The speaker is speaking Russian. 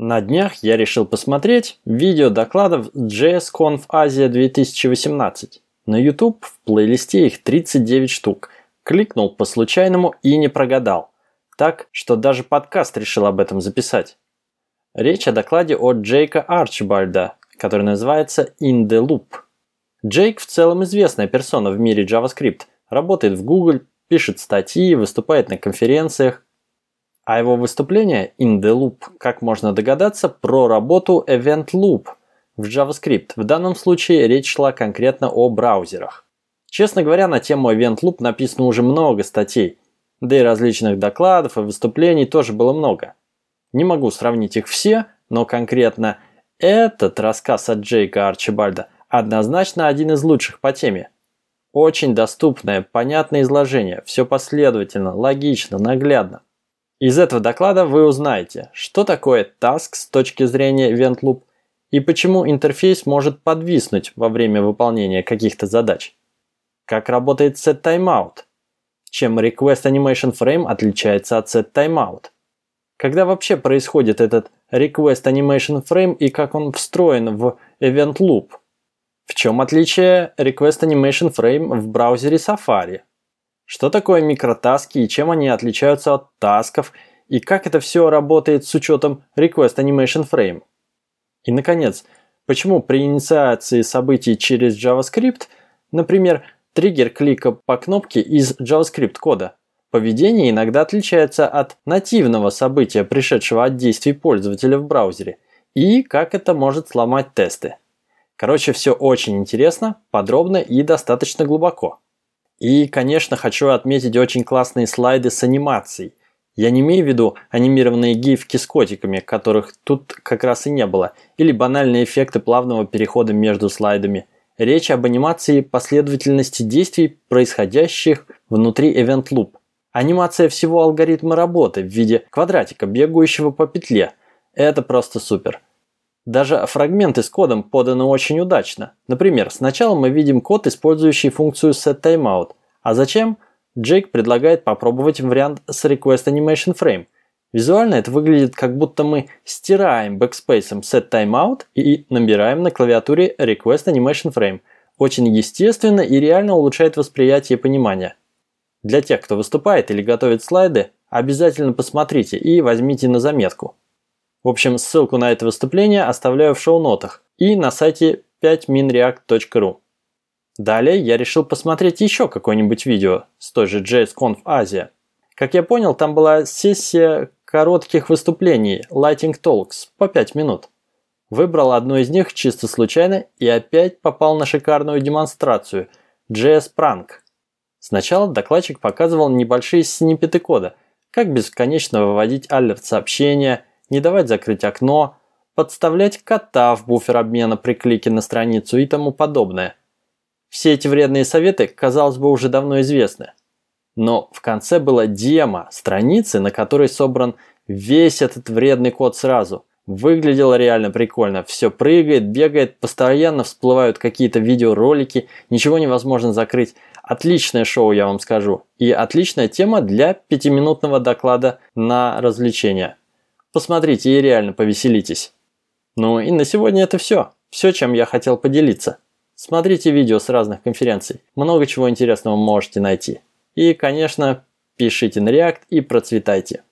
На днях я решил посмотреть видео докладов JSConf Asia 2018. На YouTube в плейлисте их 39 штук. Кликнул по случайному и не прогадал. Так, что даже подкаст решил об этом записать. Речь о докладе от Джейка Арчибальда, который называется In the Loop. Джейк в целом известная персона в мире JavaScript. Работает в Google, пишет статьи, выступает на конференциях. А его выступление in the loop, как можно догадаться, про работу Event Loop в JavaScript. В данном случае речь шла конкретно о браузерах. Честно говоря, на тему Event Loop написано уже много статей, да и различных докладов и выступлений тоже было много. Не могу сравнить их все, но конкретно этот рассказ от Джейка Арчибальда однозначно один из лучших по теме. Очень доступное, понятное изложение, все последовательно, логично, наглядно. Из этого доклада вы узнаете, что такое task с точки зрения Event Loop и почему интерфейс может подвиснуть во время выполнения каких-то задач. Как работает setTimeout, чем Request Animation Frame отличается от setTimeout. Когда вообще происходит этот Request Animation Frame и как он встроен в Event Loop? В чем отличие Request Animation Frame в браузере Safari? Что такое микротаски и чем они отличаются от тасков, и как это все работает с учетом Request Animation Frame. И, наконец, почему при инициации событий через JavaScript, например, триггер клика по кнопке из JavaScript кода, поведение иногда отличается от нативного события, пришедшего от действий пользователя в браузере, и как это может сломать тесты. Короче, все очень интересно, подробно и достаточно глубоко. И, конечно, хочу отметить очень классные слайды с анимацией. Я не имею в виду анимированные гифки с котиками, которых тут как раз и не было, или банальные эффекты плавного перехода между слайдами. Речь об анимации последовательности действий, происходящих внутри Event Loop. Анимация всего алгоритма работы в виде квадратика, бегающего по петле. Это просто супер. Даже фрагменты с кодом поданы очень удачно. Например, сначала мы видим код, использующий функцию setTimeout. А зачем? Джейк предлагает попробовать вариант с Request Animation Frame. Визуально это выглядит как будто мы стираем backspace ом setTimeout и набираем на клавиатуре Request Animation Frame. Очень естественно и реально улучшает восприятие и понимание. Для тех, кто выступает или готовит слайды, обязательно посмотрите и возьмите на заметку. В общем, ссылку на это выступление оставляю в шоу-нотах и на сайте 5minreact.ru. Далее я решил посмотреть еще какое-нибудь видео с той же JSConf Asia. Как я понял, там была сессия коротких выступлений Lighting Talks по 5 минут. Выбрал одно из них чисто случайно и опять попал на шикарную демонстрацию JS Prank. Сначала докладчик показывал небольшие сниппеты кода, как бесконечно выводить алерт-сообщения – не давать закрыть окно, подставлять кота в буфер обмена при клике на страницу и тому подобное. Все эти вредные советы, казалось бы, уже давно известны. Но в конце была демо страницы, на которой собран весь этот вредный код сразу. Выглядело реально прикольно. Все прыгает, бегает, постоянно всплывают какие-то видеоролики, ничего невозможно закрыть. Отличное шоу, я вам скажу. И отличная тема для пятиминутного доклада на развлечения. Посмотрите и реально повеселитесь. Ну и на сегодня это все. Все, чем я хотел поделиться. Смотрите видео с разных конференций. Много чего интересного можете найти. И, конечно, пишите на React и процветайте.